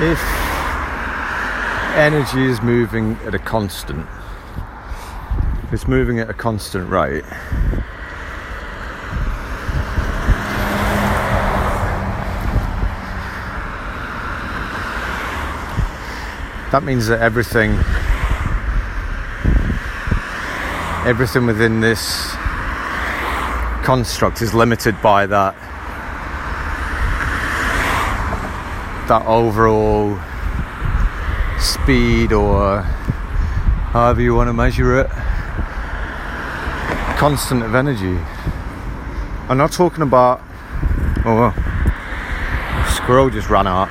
if energy is moving at a constant, if it's moving at a constant rate, that means that everything everything within this construct is limited by that that overall speed or however you want to measure it constant of energy i'm not talking about oh well, squirrel just ran out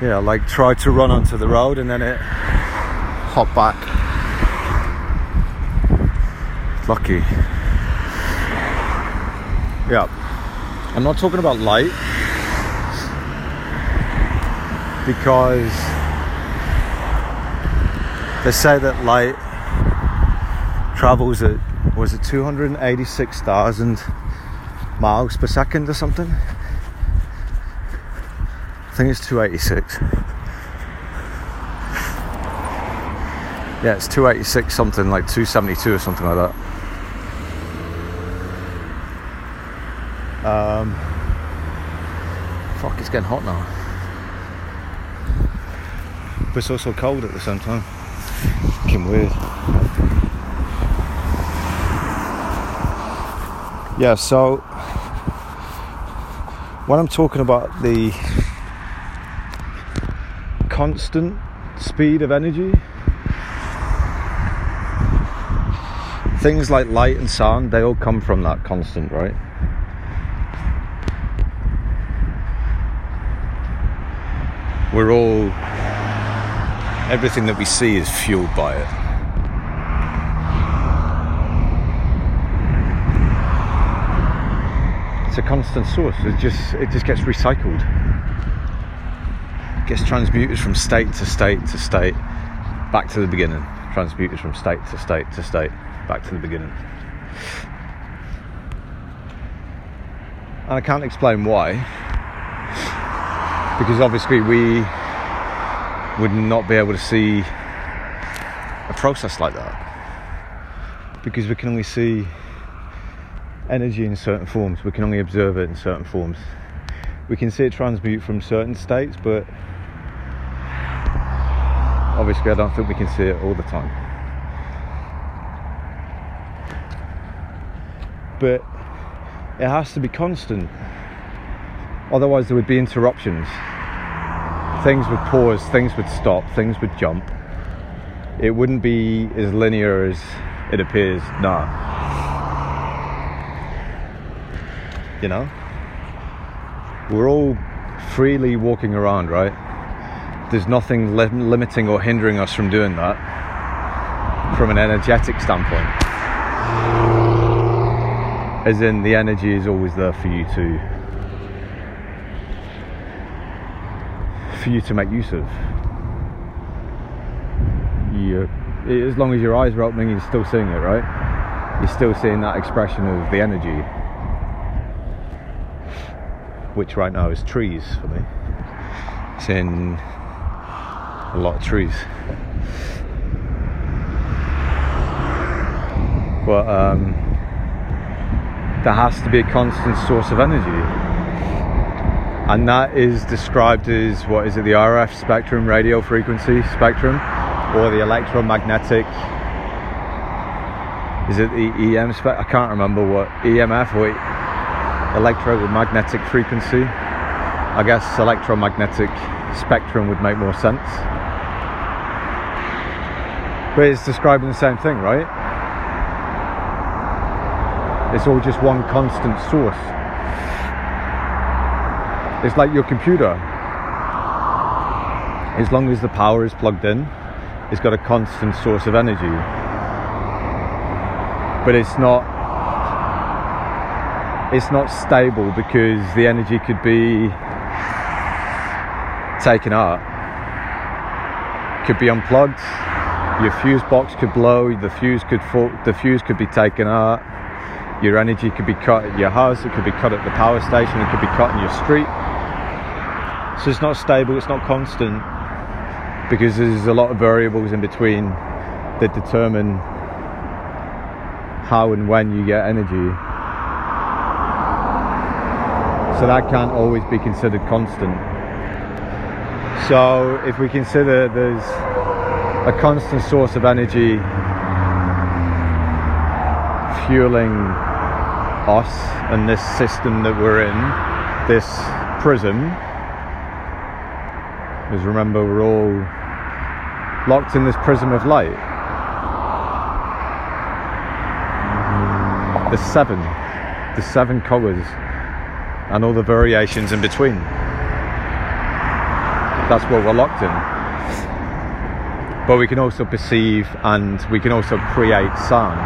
yeah, like tried to run onto the road and then it hopped back. Lucky. Yeah. I'm not talking about light because they say that light travels at was it 286,000 miles per second or something I think it's 286. Yeah, it's 286 something, like 272 or something like that. Um, fuck, it's getting hot now. But it's also cold at the same time. Fucking weird. Yeah, so when I'm talking about the constant speed of energy. Things like light and sound, they all come from that constant, right? We're all, everything that we see is fueled by it. It's a constant source. It just it just gets recycled gets transmuted from state to state to state back to the beginning transmuted from state to state to state back to the beginning and I can't explain why because obviously we would not be able to see a process like that because we can only see energy in certain forms we can only observe it in certain forms we can see it transmute from certain states but obviously I don't think we can see it all the time. But it has to be constant. Otherwise there would be interruptions. Things would pause, things would stop, things would jump. It wouldn't be as linear as it appears now. You know? We're all freely walking around, right? there's nothing lim- limiting or hindering us from doing that from an energetic standpoint. As in, the energy is always there for you to for you to make use of. You, as long as your eyes are opening, you're still seeing it, right? You're still seeing that expression of the energy, which right now is trees for me. It's in a lot of trees. But um, there has to be a constant source of energy. And that is described as what is it, the RF spectrum, radio frequency spectrum, or the electromagnetic. Is it the EM spec? I can't remember what EMF or electromagnetic frequency. I guess electromagnetic spectrum would make more sense. But it's describing the same thing, right? It's all just one constant source. It's like your computer. As long as the power is plugged in, it's got a constant source of energy. But it's not it's not stable because the energy could be taken out could be unplugged your fuse box could blow, the fuse could fall, the fuse could be taken out. Your energy could be cut at your house, it could be cut at the power station, it could be cut in your street. So it's not stable, it's not constant because there's a lot of variables in between that determine how and when you get energy. So that can't always be considered constant. So if we consider there's a constant source of energy fueling us and this system that we're in, this prism, because remember we're all locked in this prism of light. The seven, the seven colours, and all the variations in between. That's what we're locked in. But we can also perceive and we can also create sound.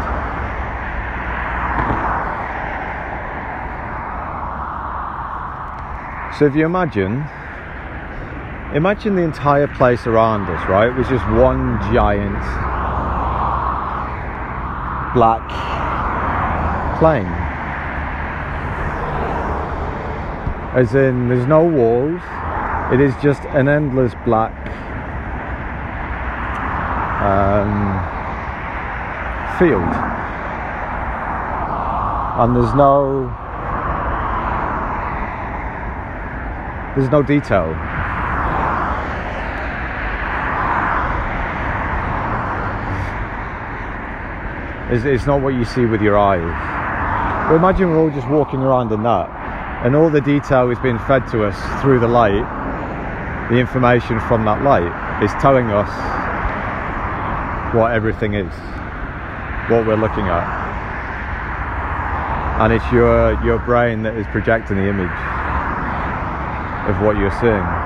So if you imagine Imagine the entire place around us, right? It was just one giant black plane. As in, there's no walls, it is just an endless black um, field. And there's no there's no detail It's, it's not what you see with your eyes. But imagine we're all just walking around in that, and all the detail is being fed to us through the light. The information from that light is telling us what everything is, what we're looking at. And it's your, your brain that is projecting the image of what you're seeing.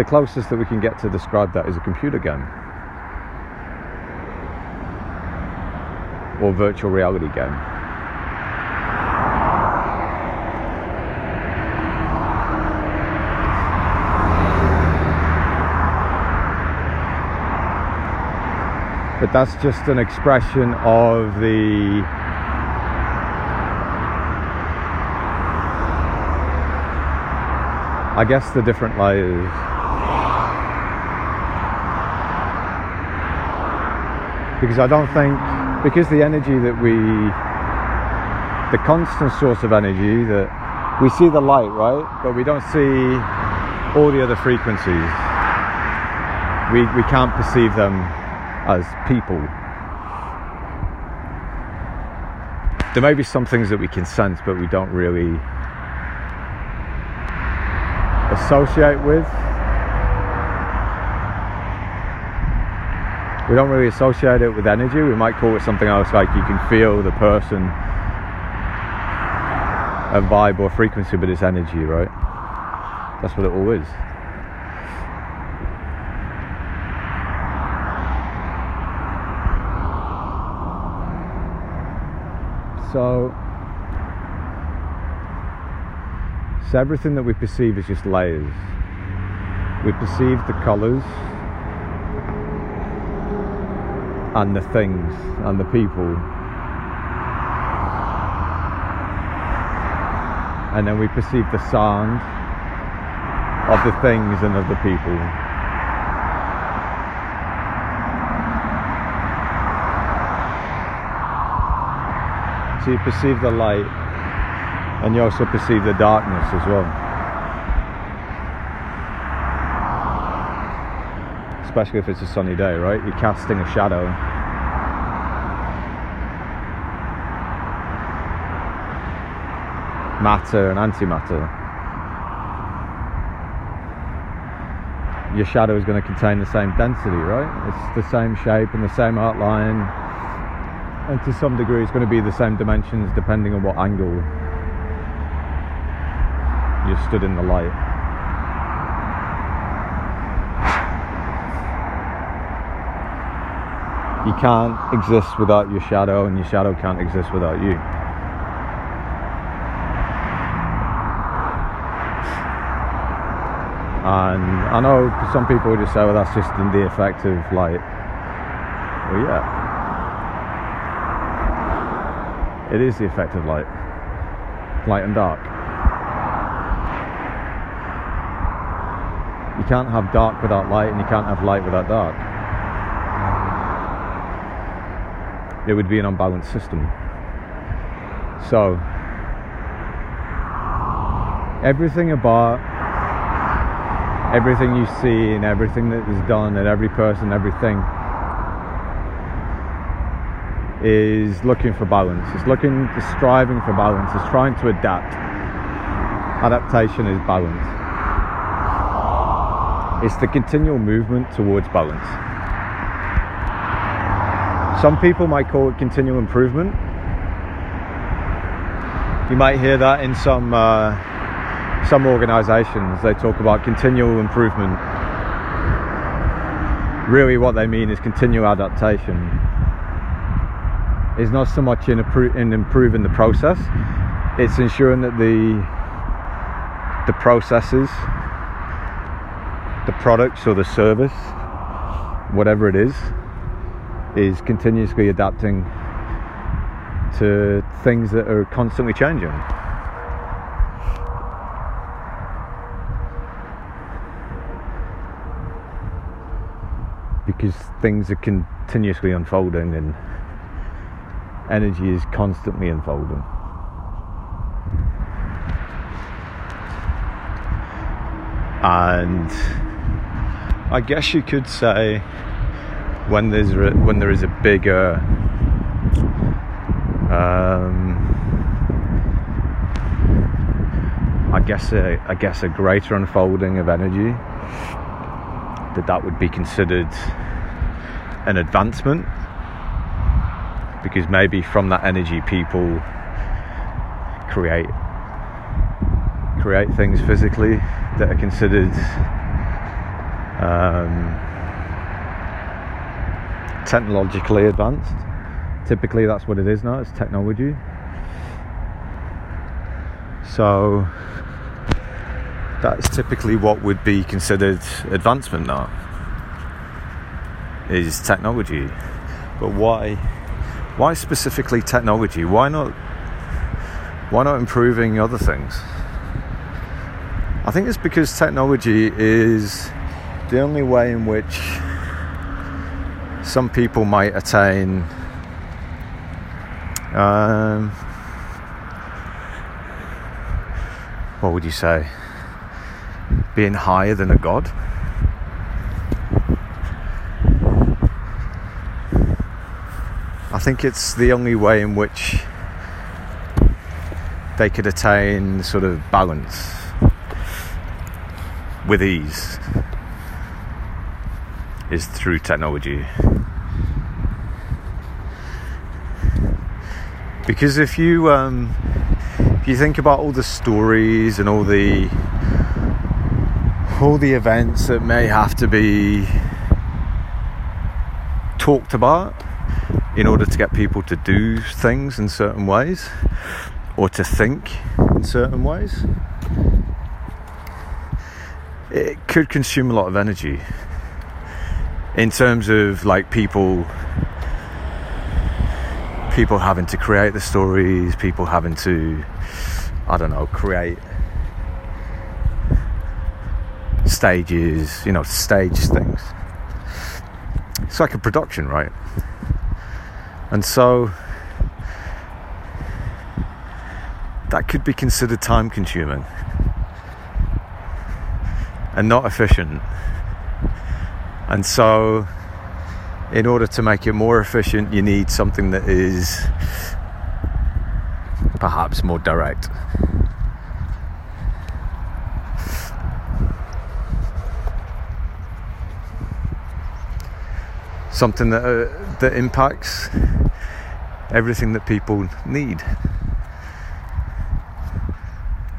The closest that we can get to describe that is a computer game or virtual reality game. But that's just an expression of the I guess the different layers because I don't think because the energy that we the constant source of energy that we see the light right? But we don't see all the other frequencies. We we can't perceive them as people. There may be some things that we can sense but we don't really associate with we don't really associate it with energy. We might call it something else like you can feel the person, a vibe or frequency, but it's energy, right? That's what it all is. So, so everything that we perceive is just layers. We perceive the colours, and the things and the people. And then we perceive the sound of the things and of the people. So you perceive the light and you also perceive the darkness as well. Especially if it's a sunny day, right? You're casting a shadow. Matter and antimatter. Your shadow is going to contain the same density, right? It's the same shape and the same outline, and to some degree, it's going to be the same dimensions depending on what angle you stood in the light. You can't exist without your shadow, and your shadow can't exist without you. And I know some people just say, well, that's just in the effect of light. Well, yeah. It is the effect of light. Light and dark. You can't have dark without light, and you can't have light without dark. It would be an unbalanced system. So, everything about everything you see and everything that is done and every person, everything is looking for balance. It's looking, it's striving for balance. It's trying to adapt. Adaptation is balance. It's the continual movement towards balance. Some people might call it continual improvement. You might hear that in some uh, some organisations. They talk about continual improvement. Really, what they mean is continual adaptation It's not so much in, in improving the process, it's ensuring that the the processes, the products or the service, whatever it is, is continuously adapting to things that are constantly changing. Because things are continuously unfolding and energy is constantly unfolding. And I guess you could say when there's when there is a bigger um, I guess a, I guess a greater unfolding of energy that that would be considered an advancement. Because maybe from that energy people create create things physically that are considered um, technologically advanced. Typically, that's what it is now. It's technology. So that's typically what would be considered advancement now. Is technology, but why? Why specifically technology? Why not? Why not improving other things? I think it's because technology is the only way in which some people might attain um, what would you say being higher than a god I think it's the only way in which they could attain sort of balance with ease is through technology. Because if you um, if you think about all the stories and all the all the events that may have to be talked about in order to get people to do things in certain ways or to think in certain ways, it could consume a lot of energy in terms of like people people having to create the stories people having to i don't know create stages you know stage things it's like a production right and so that could be considered time consuming and not efficient. And so, in order to make it more efficient, you need something that is perhaps more direct. Something that, uh, that impacts everything that people need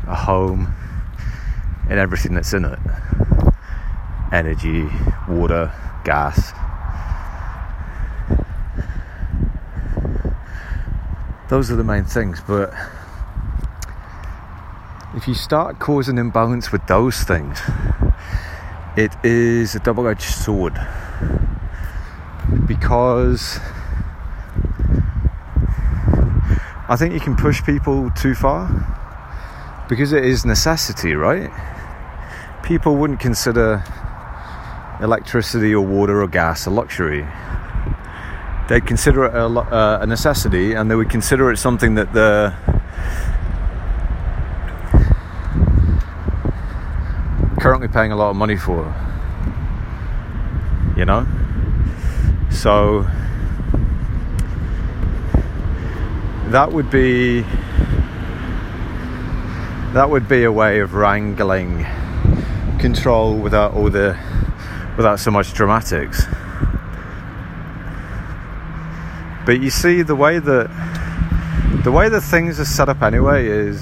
a home and everything that's in it energy, water, gas. Those are the main things, but if you start causing imbalance with those things, it is a double edged sword because I think you can push people too far because it is necessity, right? People wouldn't consider electricity or water or gas a luxury. They'd consider it a, uh, a necessity and they would consider it something that they're currently paying a lot of money for. You know? So that would be that would be a way of wrangling control without all the without so much dramatics but you see the way that the way that things are set up anyway is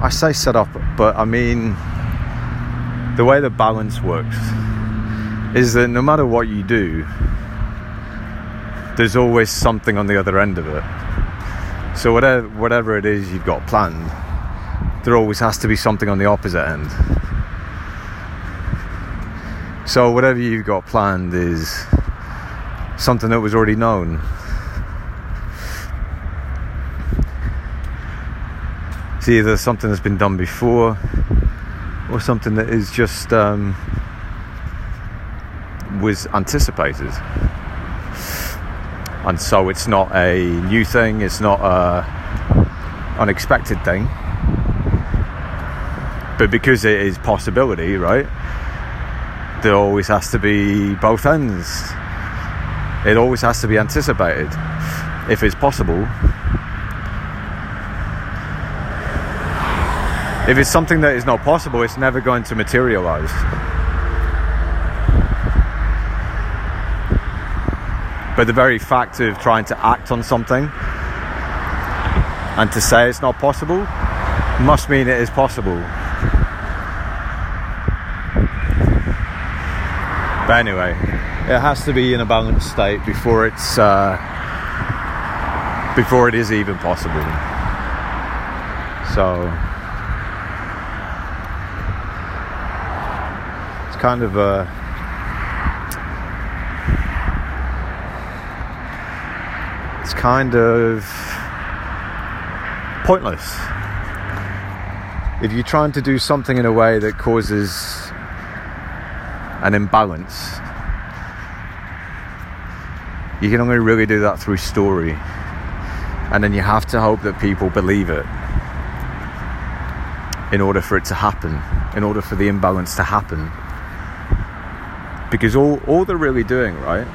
I say set up but I mean the way the balance works is that no matter what you do there's always something on the other end of it so whatever whatever it is you've got planned there always has to be something on the opposite end. So, whatever you've got planned is something that was already known. It's either something that's been done before or something that is just um, was anticipated. And so it's not a new thing, it's not a unexpected thing but because it is possibility, right? There always has to be both ends. It always has to be anticipated if it's possible. If it's something that is not possible, it's never going to materialize. But the very fact of trying to act on something and to say it's not possible must mean it is possible. But anyway, it has to be in a balanced state before it's uh, before it is even possible. So it's kind of a it's kind of pointless if you're trying to do something in a way that causes an imbalance. You can only really do that through story. And then you have to hope that people believe it in order for it to happen, in order for the imbalance to happen. Because all, all they're really doing, right?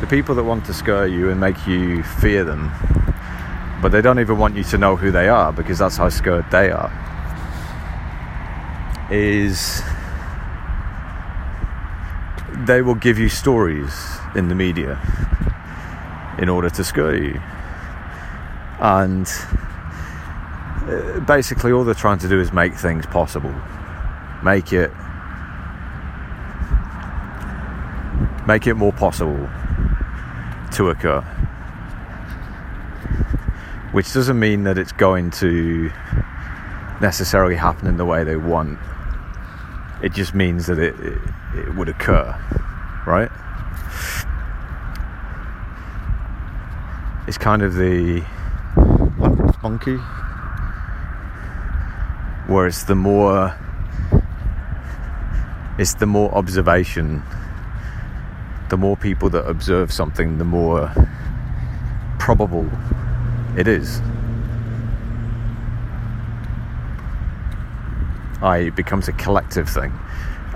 The people that want to scare you and make you fear them, but they don't even want you to know who they are because that's how scared they are, is they will give you stories in the media in order to scare you. And uh, basically, all they're trying to do is make things possible, make it make it more possible to occur. Which doesn't mean that it's going to necessarily happen in the way they want. It just means that it, it it would occur, right? It's kind of the monkey, where it's the more it's the more observation, the more people that observe something, the more probable it is. I, it becomes a collective thing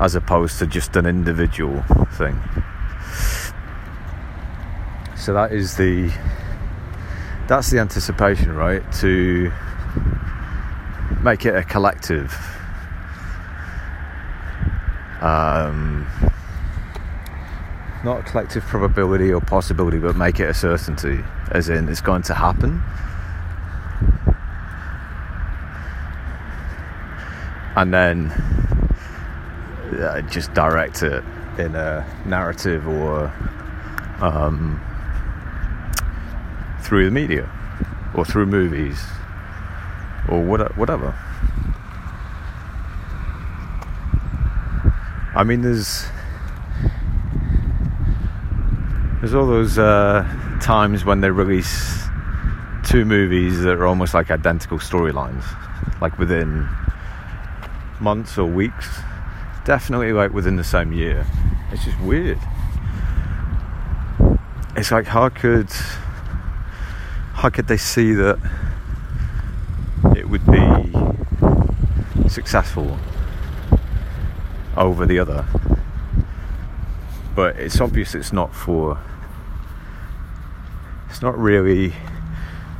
as opposed to just an individual thing. So that is the that's the anticipation, right? To make it a collective. Um, not a collective probability or possibility, but make it a certainty, as in it's going to happen. And then uh, just direct it in a narrative or um, through the media or through movies or whatever. I mean, there's There's all those uh, times when they release two movies that are almost like identical storylines, like within months or weeks. Definitely like within the same year. It's just weird. It's like how could how could they see that it would be successful over the other? But it's obvious it's not for it's not really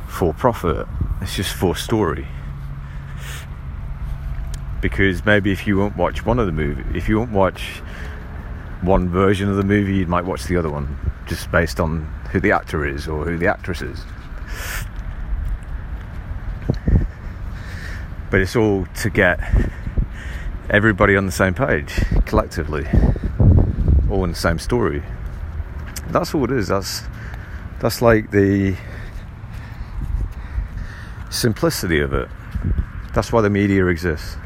for profit, it's just for story. Because maybe if you won't watch one of the movie, if you won't watch one version of the movie, you might watch the other one just based on who the actor is or who the actress is. But it's all to get everybody on the same page collectively, all in the same story. That's all it is. That's that's like the simplicity of it. That's why the media exists.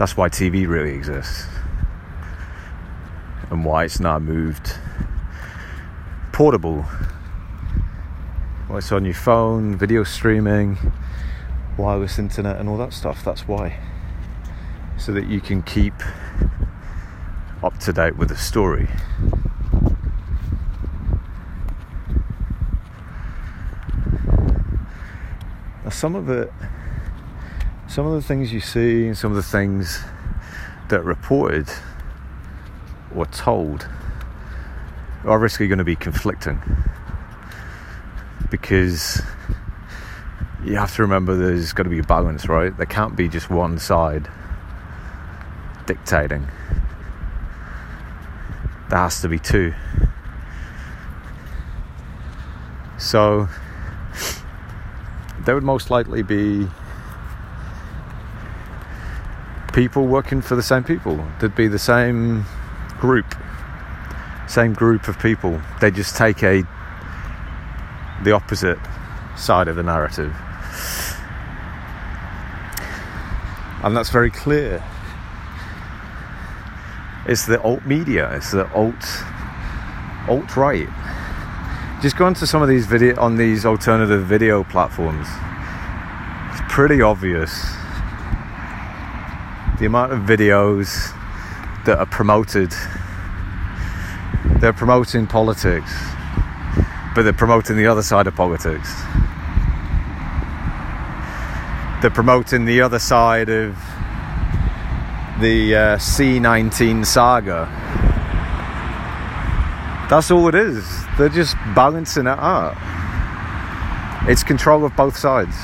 That's why TV really exists. And why it's now moved portable. Well, it's on your phone, video streaming, wireless internet, and all that stuff. That's why. So that you can keep up to date with the story. Now, some of it, some of the things you see, and some of the things that reported or told are obviously going to be conflicting because you have to remember there's got to be a balance, right? There can't be just one side dictating. There has to be two. So there would most likely be people working for the same people. There'd be the same group, same group of people. They just take a the opposite side of the narrative. And that's very clear. It's the alt media, it's the alt alt right. Just go into some of these video on these alternative video platforms. It's pretty obvious the amount of videos that are promoted. They're promoting politics, but they're promoting the other side of politics. They're promoting the other side of the uh, C19 saga. That's all it is. They're just balancing it out. It's control of both sides.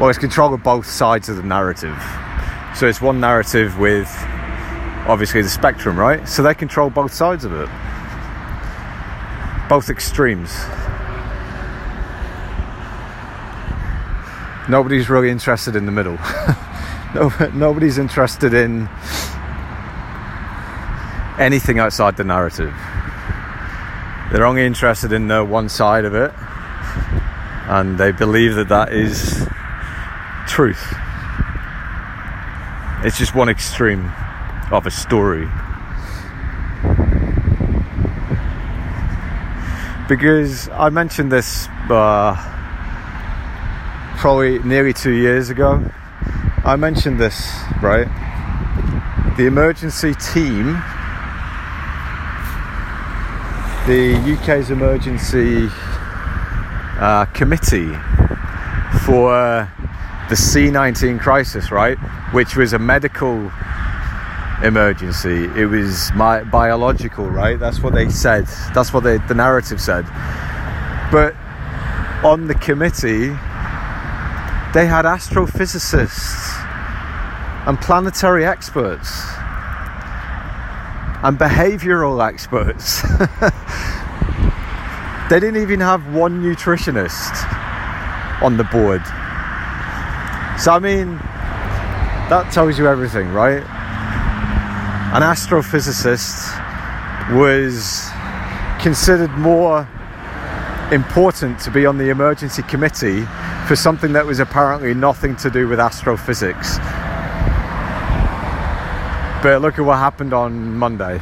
Well, it's control of both sides of the narrative. So it's one narrative with obviously the spectrum, right? So they control both sides of it, both extremes. Nobody's really interested in the middle. no, nobody's interested in anything outside the narrative. They're only interested in the one side of it, and they believe that that is truth. It's just one extreme of a story. Because I mentioned this uh, probably nearly two years ago. I mentioned this, right? The emergency team, the UK's emergency uh, committee for the C19 crisis, right? Which was a medical emergency. It was my, biological, right? That's what they said. That's what they, the narrative said. But on the committee, they had astrophysicists and planetary experts and behavioral experts. they didn't even have one nutritionist on the board. So, I mean, that tells you everything, right? An astrophysicist was considered more important to be on the emergency committee for something that was apparently nothing to do with astrophysics. But look at what happened on Monday.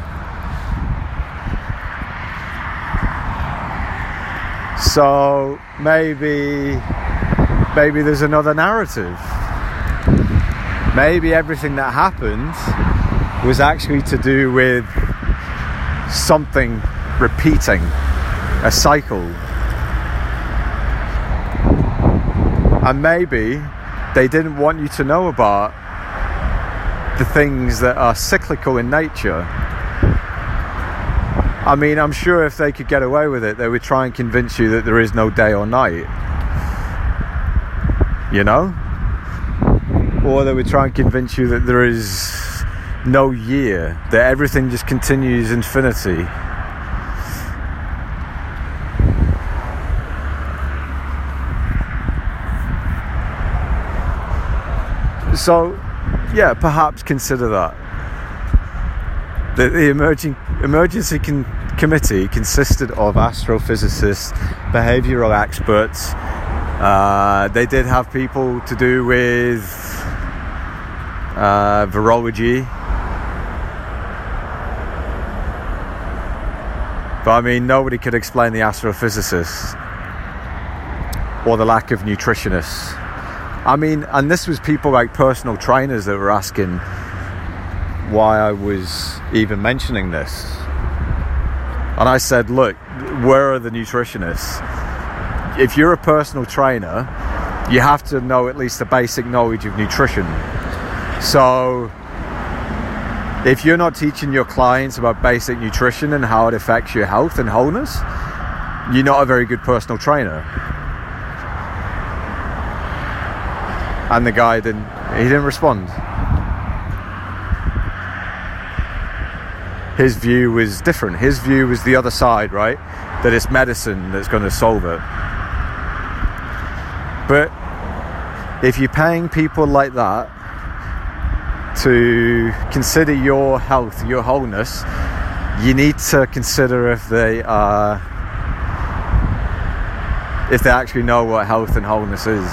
So maybe maybe there's another narrative. Maybe everything that happened was actually to do with something repeating, a cycle. And maybe they didn't want you to know about the things that are cyclical in nature. I mean, I'm sure if they could get away with it, they would try and convince you that there is no day or night. You know? Or they would try and convince you that there is no year, that everything just continues infinity. So, yeah, perhaps consider that. The, the emerging, emergency con- committee consisted of astrophysicists, behavioural experts. Uh, they did have people to do with uh, virology. But I mean, nobody could explain the astrophysicists or the lack of nutritionists. I mean, and this was people like personal trainers that were asking why I was even mentioning this. And I said, look, where are the nutritionists? If you're a personal trainer, you have to know at least the basic knowledge of nutrition. So, if you're not teaching your clients about basic nutrition and how it affects your health and wholeness, you're not a very good personal trainer. and the guy didn't he didn't respond his view was different his view was the other side right that it's medicine that's going to solve it but if you're paying people like that to consider your health your wholeness you need to consider if they are if they actually know what health and wholeness is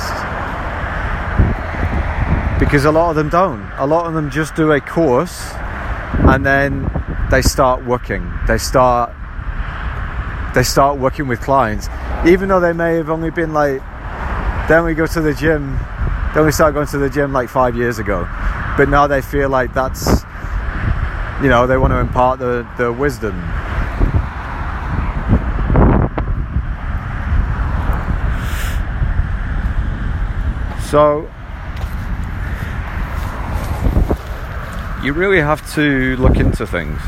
because a lot of them don't. A lot of them just do a course and then they start working. They start they start working with clients, even though they may have only been like they we go to the gym. Then we started going to the gym like five years ago, but now they feel like that's you know they want to impart the the wisdom. So you really have to look into things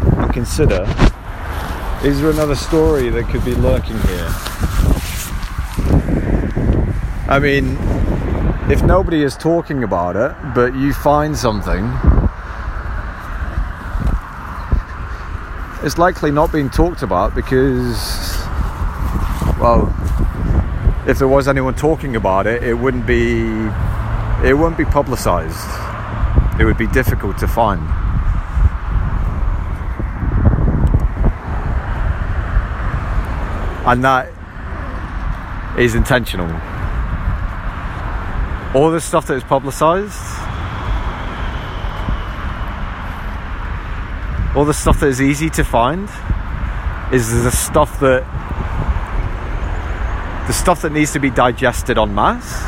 and consider is there another story that could be lurking here? I mean, if nobody is talking about it, but you find something, it's likely not being talked about because, well, if there was anyone talking about it, it wouldn't be, it wouldn't be publicized it would be difficult to find. And that is intentional. All the stuff that is publicized, all the stuff that is easy to find, is the stuff that the stuff that needs to be digested en masse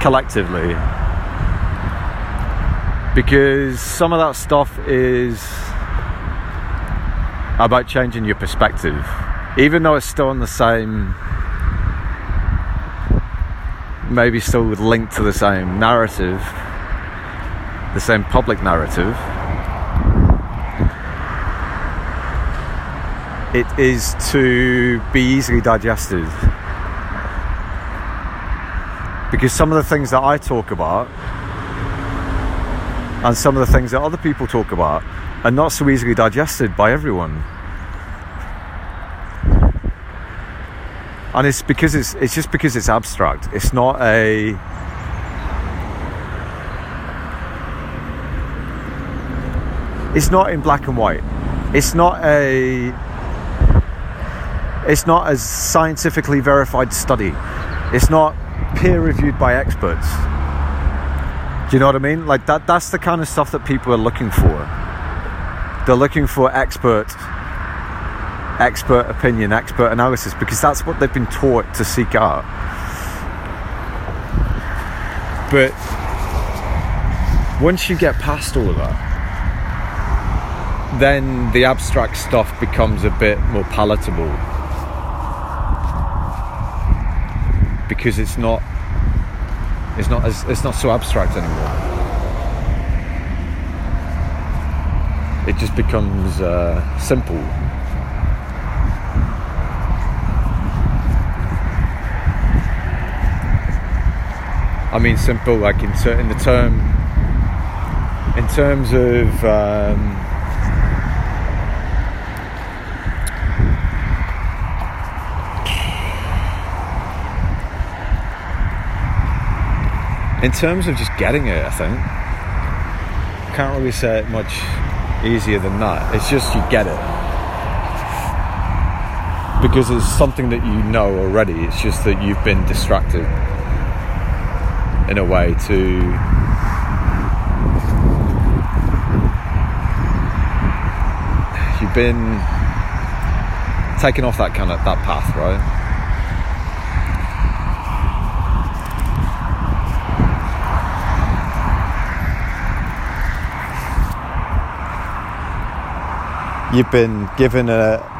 collectively. Because some of that stuff is about changing your perspective, even though it's still on the same, maybe still linked to the same narrative, the same public narrative. It is to be easily digested. Because some of the things that I talk about and some of the things that other people talk about are not so easily digested by everyone. And it's because it's it's just because it's abstract. It's not a it's not in black and white. It's not a it's not a scientifically verified study. It's not peer reviewed by experts. Do you know what I mean? Like that that's the kind of stuff that people are looking for. They're looking for expert expert opinion, expert analysis, because that's what they've been taught to seek out. But once you get past all of that, then the abstract stuff becomes a bit more palatable. Because it's not it's not as it's not so abstract anymore. It just becomes uh, simple I mean simple like in, in the term in terms of um, in terms of just getting it, I think can't really say it much easier than that. It's just you get it because it's something that you know already. It's just that you've been distracted in a way to you've been taken off that kind of that path, right? you've been given a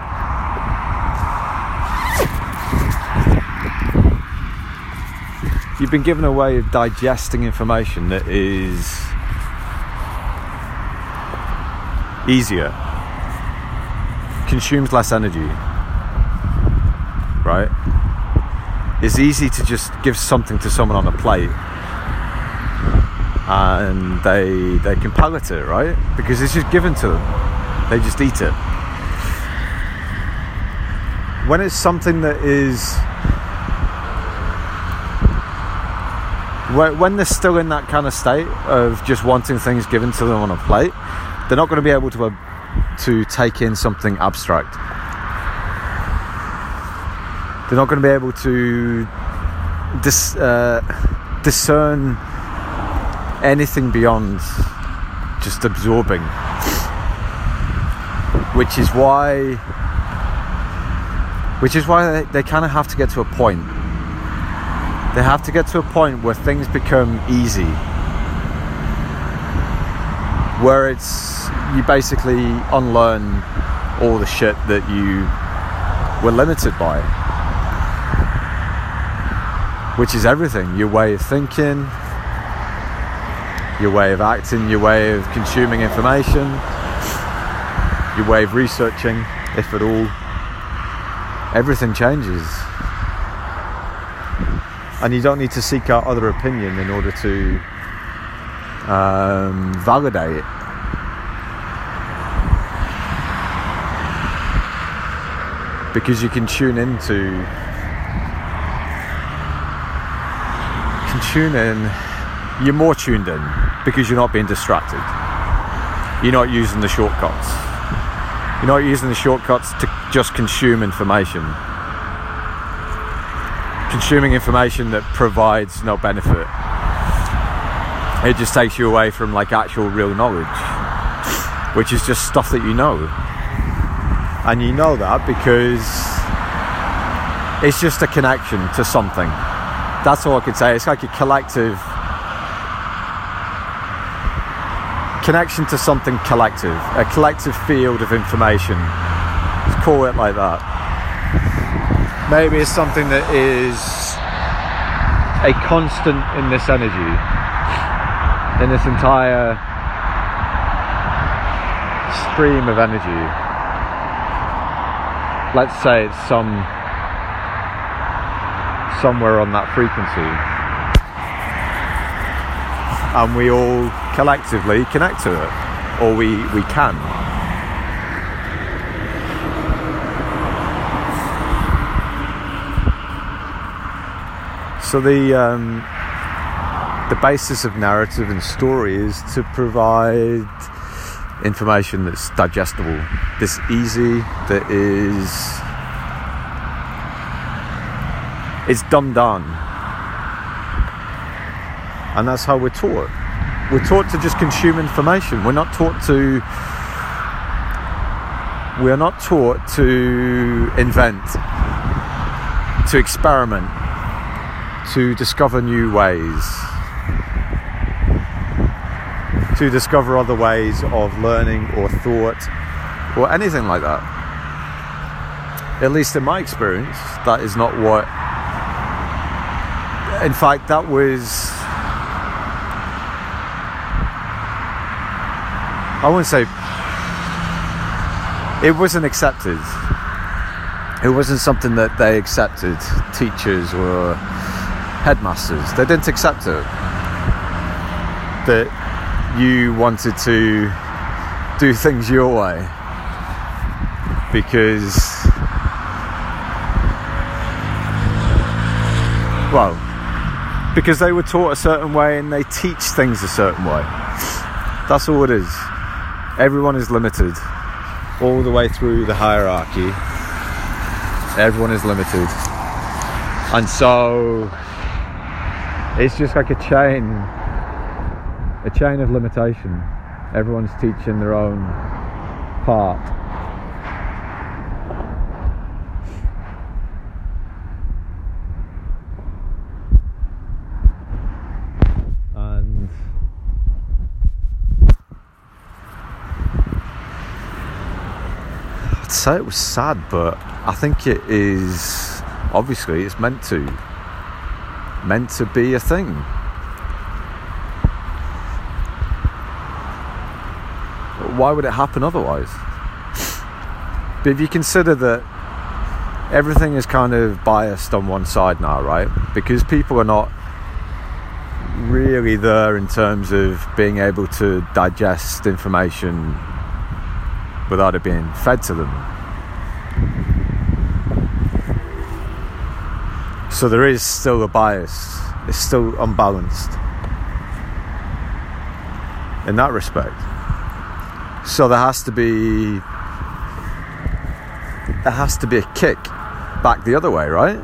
you've been given a way of digesting information that is easier consumes less energy right it's easy to just give something to someone on a plate and they they can palate it right because it's just given to them they just eat it. When it's something that is. When they're still in that kind of state of just wanting things given to them on a plate, they're not going to be able to, uh, to take in something abstract. They're not going to be able to dis, uh, discern anything beyond just absorbing which is why which is why they, they kind of have to get to a point they have to get to a point where things become easy. Where it's you basically unlearn all the shit that you were limited by. Which is everything. Your way of thinking your way of acting your way of consuming information your way of researching, if at all, everything changes. And you don't need to seek out other opinion in order to um, validate it. Because you can tune into, can tune in, you're more tuned in because you're not being distracted. You're not using the shortcuts you're not using the shortcuts to just consume information. Consuming information that provides no benefit. It just takes you away from like actual real knowledge, which is just stuff that you know. And you know that because it's just a connection to something. That's all I can say. It's like a collective connection to something collective, a collective field of information. Let's call it like that. Maybe it's something that is a constant in this energy, in this entire stream of energy. Let's say it's some somewhere on that frequency. And we all collectively connect to it, or we, we can. So the um, the basis of narrative and story is to provide information that's digestible, that's easy, that is it's dumbed down, and that's how we're taught. We're taught to just consume information. We're not taught to. we are not taught to invent, to experiment, to discover new ways, to discover other ways of learning or thought or anything like that. At least in my experience, that is not what. In fact, that was. I wouldn't say. It wasn't accepted. It wasn't something that they accepted, teachers or headmasters. They didn't accept it. That you wanted to do things your way. Because well because they were taught a certain way and they teach things a certain way. That's all it is. Everyone is limited. All the way through the hierarchy everyone is limited. And so it's just like a chain a chain of limitation. Everyone's teaching their own part. And I'd say it was sad, but I think it is obviously it's meant to meant to be a thing. why would it happen otherwise? But if you consider that everything is kind of biased on one side now, right? Because people are not really there in terms of being able to digest information without it being fed to them. So there is still a bias, it's still unbalanced in that respect. So there has to be there has to be a kick back the other way, right?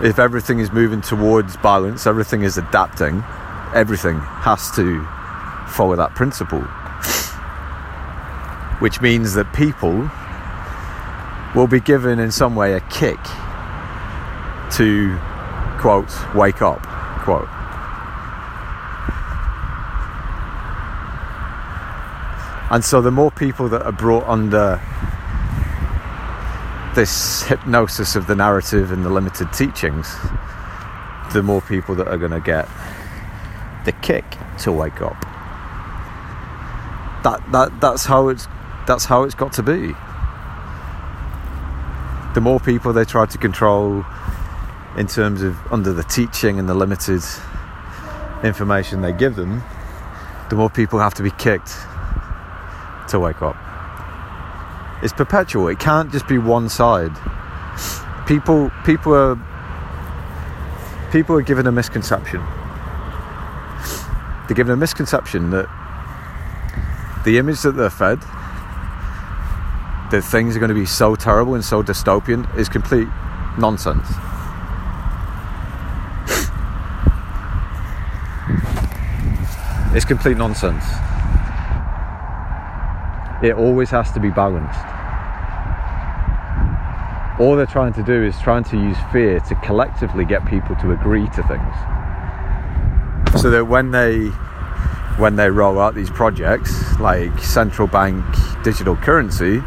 If everything is moving towards balance, everything is adapting, everything has to follow that principle. Which means that people will be given in some way a kick to quote wake up quote And so the more people that are brought under this hypnosis of the narrative and the limited teachings, the more people that are going to get the kick to wake up. That that that's how it's that's how it's got to be. The more people they try to control in terms of under the teaching and the limited information they give them, the more people have to be kicked to wake up. It's perpetual. It can't just be one side. People people are people are given a misconception. They're given a misconception that the image that they're fed, that things are going to be so terrible and so dystopian, is complete nonsense. It's complete nonsense it always has to be balanced. All they're trying to do is trying to use fear to collectively get people to agree to things. So that when they when they roll out these projects like central bank digital currency,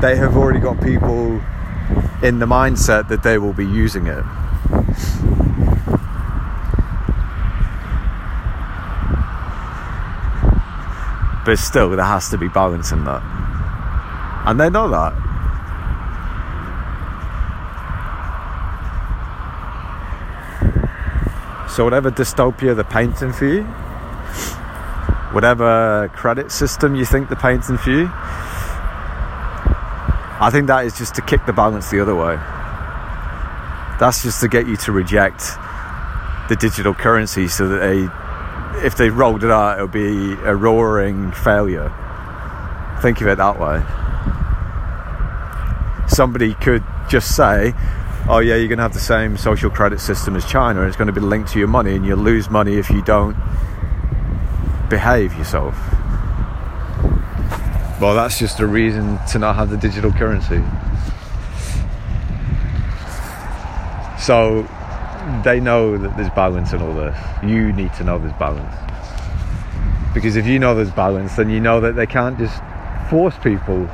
they have already got people in the mindset that they will be using it. But still there has to be balance in that. And they know that. So whatever dystopia they're painting for you whatever credit system you think they're painting for you I think that is just to kick the balance the other way. That's just to get you to reject the digital currency so that they if they rolled it out, it would be a roaring failure. Think of it that way. Somebody could just say, oh yeah, you're going to have the same social credit system as China, and it's going to be linked to your money, and you'll lose money if you don't behave yourself. Well, that's just a reason to not have the digital currency. So they know that there's balance in all this. You need to know there's balance. Because if you know there's balance, then you know that they can't just force people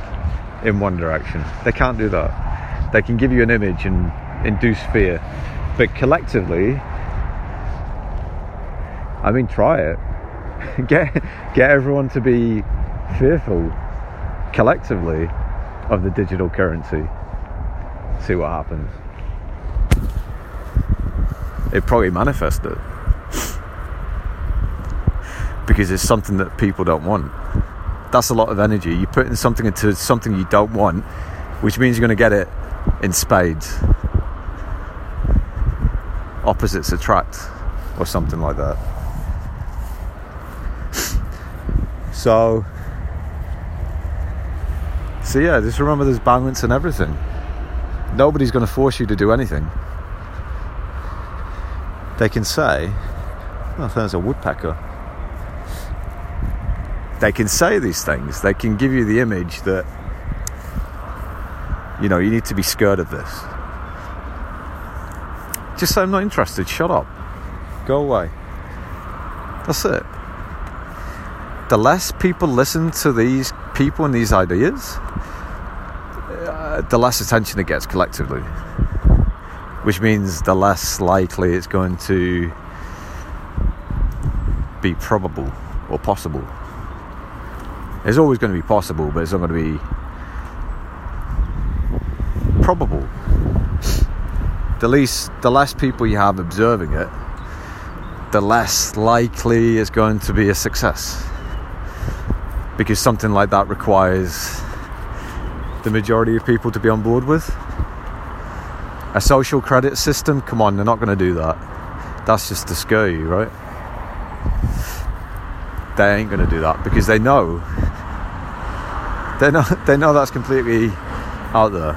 in one direction. They can't do that. They can give you an image and induce fear. But collectively, I mean, try it. get get everyone to be fearful collectively of the digital currency. See what happens it probably manifested because it's something that people don't want. That's a lot of energy. You're putting something into something you don't want, which means you're going to get it in spades. Opposites attract, or something like that. So, so yeah, just remember there's balance in everything. Nobody's going to force you to do anything they can say, oh, there's a woodpecker. They can say these things. They can give you the image that, you know, you need to be scared of this. Just say, I'm not interested. Shut up. Go away. That's it. The less people listen to these people and these ideas, uh, the less attention it gets collectively which means the less likely it's going to be probable or possible. It's always going to be possible, but it's not going to be probable. The least, the less people you have observing it, the less likely it's going to be a success. Because something like that requires the majority of people to be on board with a social credit system? Come on they're not going to do that. That's just to scare you right? They ain't going to do that because they know. They know they know that's completely out there.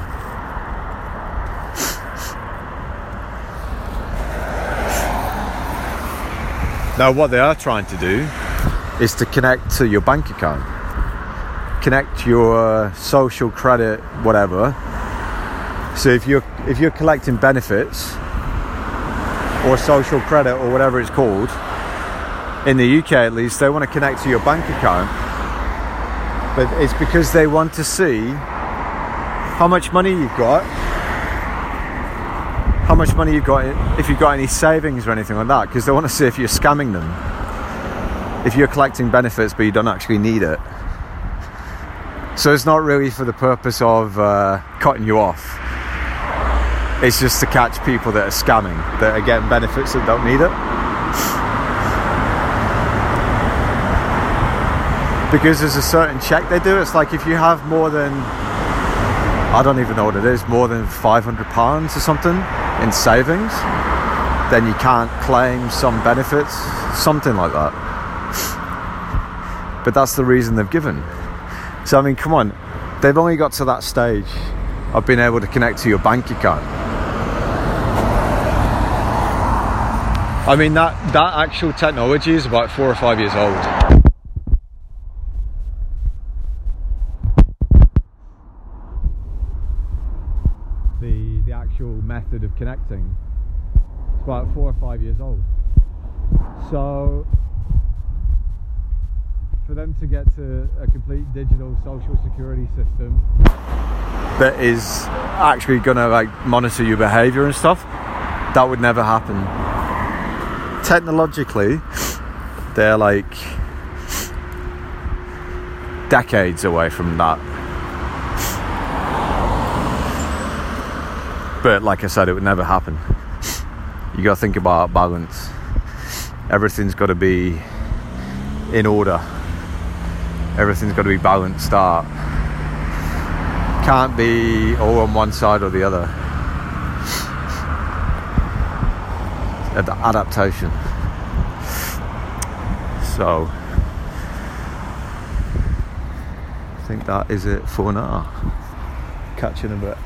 Now what they are trying to do is to connect to your bank account. Connect your social credit whatever. So if you're if you're collecting benefits or social credit or whatever it's called, in the UK at least, they want to connect to your bank account. But it's because they want to see how much money you've got, how much money you've got, if you've got any savings or anything like that, because they want to see if you're scamming them. If you're collecting benefits but you don't actually need it. So it's not really for the purpose of uh, cutting you off it's just to catch people that are scamming, that are getting benefits that don't need it. Because there's a certain check they do. It's like if you have more than, I don't even know what it is, more than £500 or something in savings, then you can't claim some benefits, something like that. But that's the reason they've given. So, I mean, come on, they've only got to that stage of being able to connect to your bank account I mean that that actual technology is about four or five years old. The the actual method of connecting is about four or five years old. So for them to get to a complete digital social security system that is actually going to like monitor your behavior and stuff that would never happen technologically, they're like decades away from that. But like I said, it would never happen. You got to think about balance. Everything's got to be in order. Everything's got to be balanced out. Can't be all on one side or the other. Adaptation. So, I think that is it for now. Catch you in a bit.